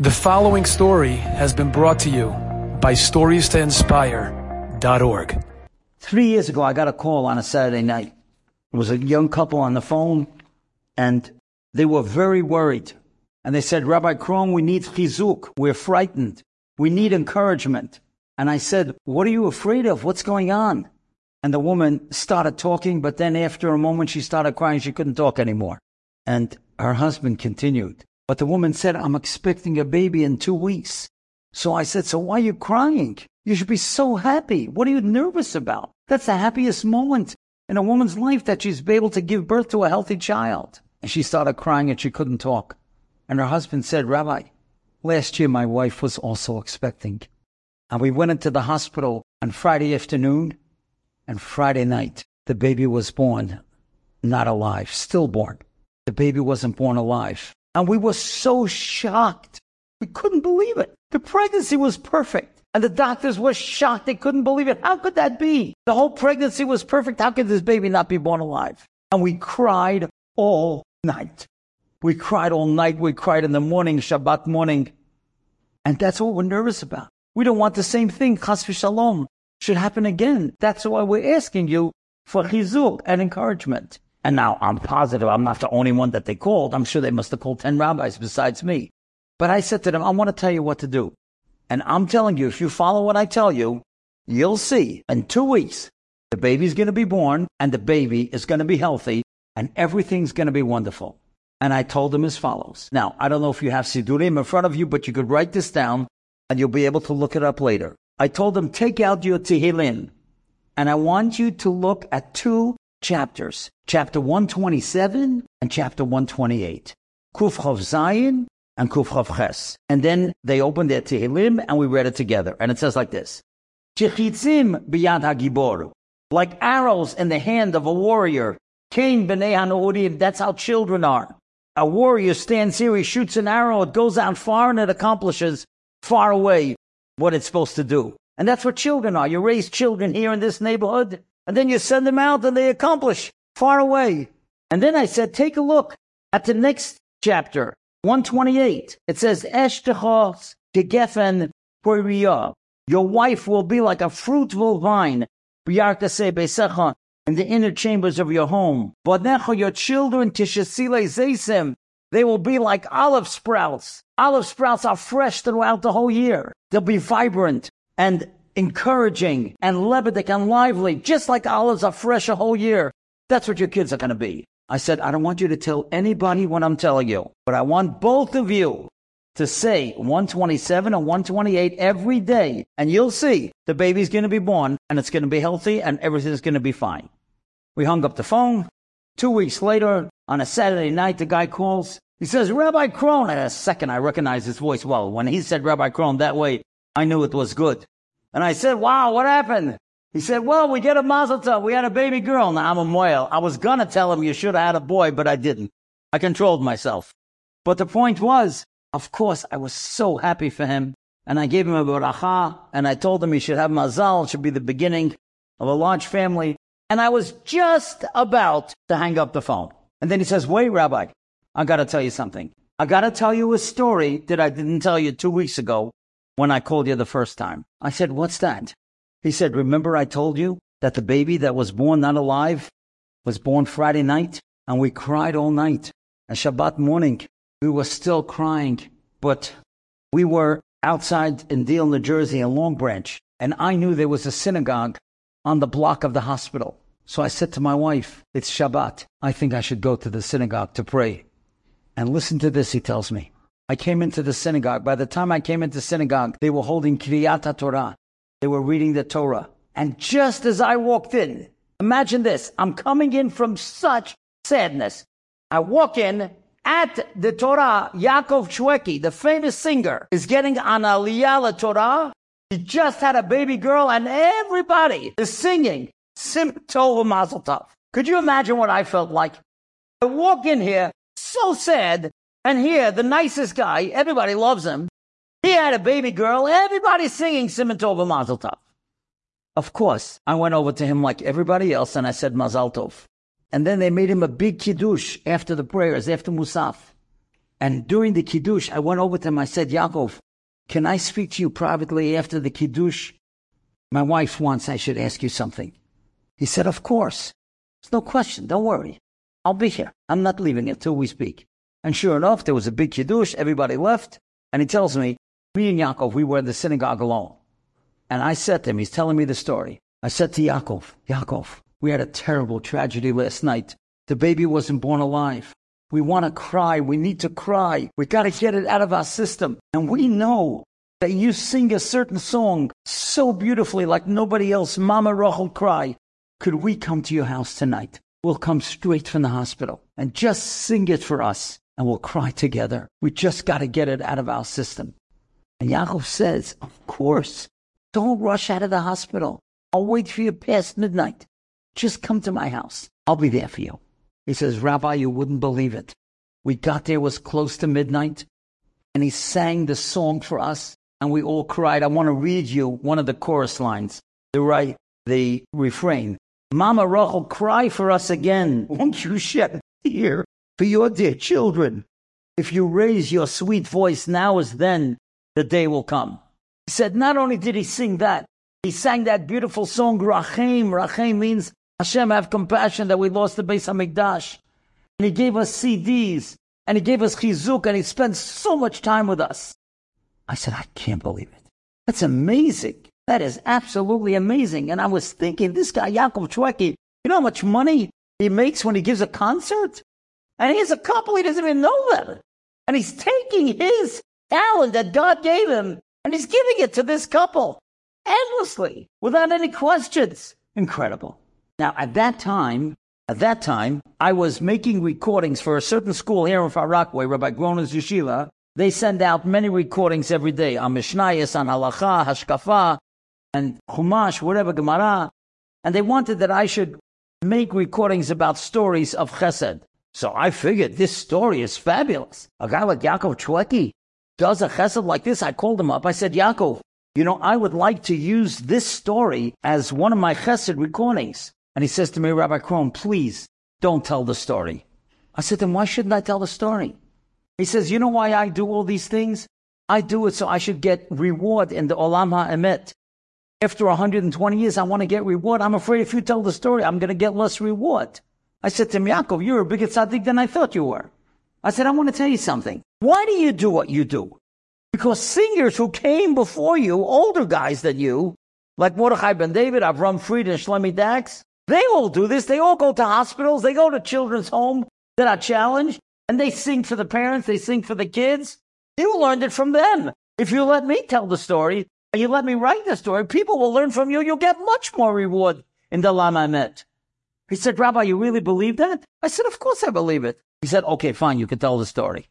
The following story has been brought to you by StoriesToInspire.org. Three years ago, I got a call on a Saturday night. It was a young couple on the phone, and they were very worried. And they said, Rabbi Krohn, we need chizuk. We're frightened. We need encouragement. And I said, What are you afraid of? What's going on? And the woman started talking, but then after a moment, she started crying. She couldn't talk anymore. And her husband continued. But the woman said, I'm expecting a baby in two weeks. So I said, So why are you crying? You should be so happy. What are you nervous about? That's the happiest moment in a woman's life that she's able to give birth to a healthy child. And she started crying and she couldn't talk. And her husband said, Rabbi, last year my wife was also expecting. And we went into the hospital on Friday afternoon and Friday night. The baby was born, not alive, stillborn. The baby wasn't born alive. And we were so shocked. We couldn't believe it. The pregnancy was perfect. And the doctors were shocked. They couldn't believe it. How could that be? The whole pregnancy was perfect. How could this baby not be born alive? And we cried all night. We cried all night. We cried in the morning, Shabbat morning. And that's what we're nervous about. We don't want the same thing, chas v'shalom, should happen again. That's why we're asking you for chizuk and encouragement. And now I'm positive I'm not the only one that they called. I'm sure they must have called 10 rabbis besides me. But I said to them, I want to tell you what to do. And I'm telling you, if you follow what I tell you, you'll see in two weeks, the baby's going to be born and the baby is going to be healthy and everything's going to be wonderful. And I told them as follows. Now, I don't know if you have Sidurim in front of you, but you could write this down and you'll be able to look it up later. I told them, take out your Tehillim and I want you to look at two chapters, chapter 127 and chapter 128. Kuf Chav Zayin and Kuf Chav Ches. And then they opened their Tehillim and we read it together. And it says like this. Chichitzim biyad hagibor. Like arrows in the hand of a warrior. Cain b'nei hanorim. That's how children are. A warrior stands here, he shoots an arrow, it goes out far and it accomplishes far away what it's supposed to do. And that's what children are. You raise children here in this neighborhood, and then you send them out and they accomplish far away. And then I said, take a look at the next chapter, 128. It says, Eshtechos gegefen Your wife will be like a fruitful vine, in the inner chambers of your home. Your children, they will be like olive sprouts. Olive sprouts are fresh throughout the whole year. They'll be vibrant and encouraging and lebedik and lively, just like olives are fresh a whole year. That's what your kids are going to be. I said, I don't want you to tell anybody what I'm telling you, but I want both of you to say 127 or 128 every day, and you'll see the baby's going to be born and it's going to be healthy and everything's going to be fine. We hung up the phone. Two weeks later, on a Saturday night, the guy calls. He says, Rabbi Krohn. At a second, I recognized his voice well. When he said Rabbi Krohn that way, I knew it was good. And I said, wow, what happened? He said, well, we get a mazel tov. We had a baby girl. Now I'm a moil. I was going to tell him you should have had a boy, but I didn't. I controlled myself. But the point was, of course, I was so happy for him. And I gave him a baracha and I told him he should have mazal. It should be the beginning of a large family. And I was just about to hang up the phone. And then he says, wait, Rabbi, I got to tell you something. I got to tell you a story that I didn't tell you two weeks ago when I called you the first time. I said, What's that? He said, Remember I told you that the baby that was born not alive was born Friday night? And we cried all night. And Shabbat morning, we were still crying. But we were outside in Deal, New Jersey, in Long Branch. And I knew there was a synagogue on the block of the hospital. So I said to my wife, It's Shabbat. I think I should go to the synagogue to pray. And listen to this, he tells me. I came into the synagogue. By the time I came into synagogue, they were holding Kriyat Torah. They were reading the Torah. And just as I walked in, imagine this. I'm coming in from such sadness. I walk in at the Torah. Yaakov Shwekey, the famous singer, is getting on Aliyah Torah. He just had a baby girl and everybody is singing Sim Tov Mazel Tov. Could you imagine what I felt like? I walk in here so sad and here, the nicest guy, everybody loves him. He had a baby girl, everybody's singing Siman Tov Mazel Tov. Of course, I went over to him like everybody else and I said Mazel Tov. And then they made him a big kiddush after the prayers, after Musaf. And during the Kiddush, I went over to him. I said, Yaakov, can I speak to you privately after the Kiddush? My wife wants I should ask you something. He said, Of course. It's no question. Don't worry. I'll be here. I'm not leaving until we speak. And sure enough, there was a big Kiddush. Everybody left. And he tells me, me and Yaakov, we were in the synagogue alone. And I said to him, he's telling me the story. I said to Yaakov, Yaakov, we had a terrible tragedy last night. The baby wasn't born alive. We want to cry. We need to cry. We got to get it out of our system. And we know that you sing a certain song so beautifully like nobody else. Mama Rachel cry. Could we come to your house tonight? We'll come straight from the hospital and just sing it for us and we'll cry together. We just got to get it out of our system. And Yaakov says, of course, don't rush out of the hospital. I'll wait for you past midnight. Just come to my house. I'll be there for you. He says, Rabbi, you wouldn't believe it. We got there, was close to midnight, and he sang the song for us, and we all cried. I want to read you one of the chorus lines, the right, the refrain. Mama Rachel, cry for us again. Won't you shed a tear for your dear children? If you raise your sweet voice now as then, the day will come. He said, not only did he sing that, he sang that beautiful song, Rachem. Rachem means Hashem, have compassion that we lost the Beis Hamikdash. And He gave us CDs, and He gave us chizuk, and He spent so much time with us. I said, I can't believe it. That's amazing. That is absolutely amazing. And I was thinking, this guy, Yaakov Shwekey, you know how much money he makes when he gives a concert? And he's a couple, he doesn't even know that. And he's taking his talent that God gave him, and he's giving it to this couple endlessly, without any questions. Incredible. Now, at that time, at that time, I was making recordings for a certain school here in Far Rockaway, Rabbi Groner's Yeshiva. They send out many recordings every day on Mishnayos, on Halacha, Hashkafa, and Chumash, whatever, Gemara. And they wanted that I should make recordings about stories of Chesed. So I figured this story is fabulous. A guy like Yaakov Shwekey does a Chesed like this. I called him up. I said, Yaakov, you know, I would like to use this story as one of my Chesed recordings. And he says to me, Rabbi Krohn, please don't tell the story. I said, then why shouldn't I tell the story? He says, you know why I do all these things? I do it so I should get reward in the Olam HaEmet. After 120 years, I want to get reward. I'm afraid if you tell the story, I'm going to get less reward. I said to him, Yaakov, you're a bigger tzaddik than I thought you were. I said, I want to tell you something. Why do you do what you do? Because singers who came before you, older guys than you, like Mordechai ben David, Avram Fried, and Shloime Dachs, they all do this. They all go to hospitals. They go to children's home that are challenged and they sing for the parents. They sing for the kids. You learned it from them. If you let me tell the story and you let me write the story, people will learn from you. You'll get much more reward in the Olam HaEmet. He said, Rabbi, you really believe that? I said, of course I believe it. He said, okay, fine. You can tell the story.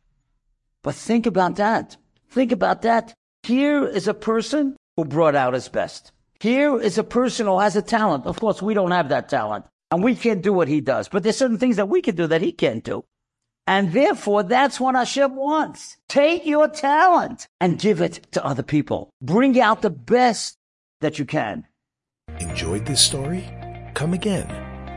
But think about that. Think about that. Here is a person who brought out his best. Here is a person who has a talent. Of course, we don't have that talent and we can't do what he does, but there's certain things that we can do that he can't do. And therefore, that's what Hashem wants. Take your talent and give it to other people. Bring out the best that you can. Enjoyed this story? Come again.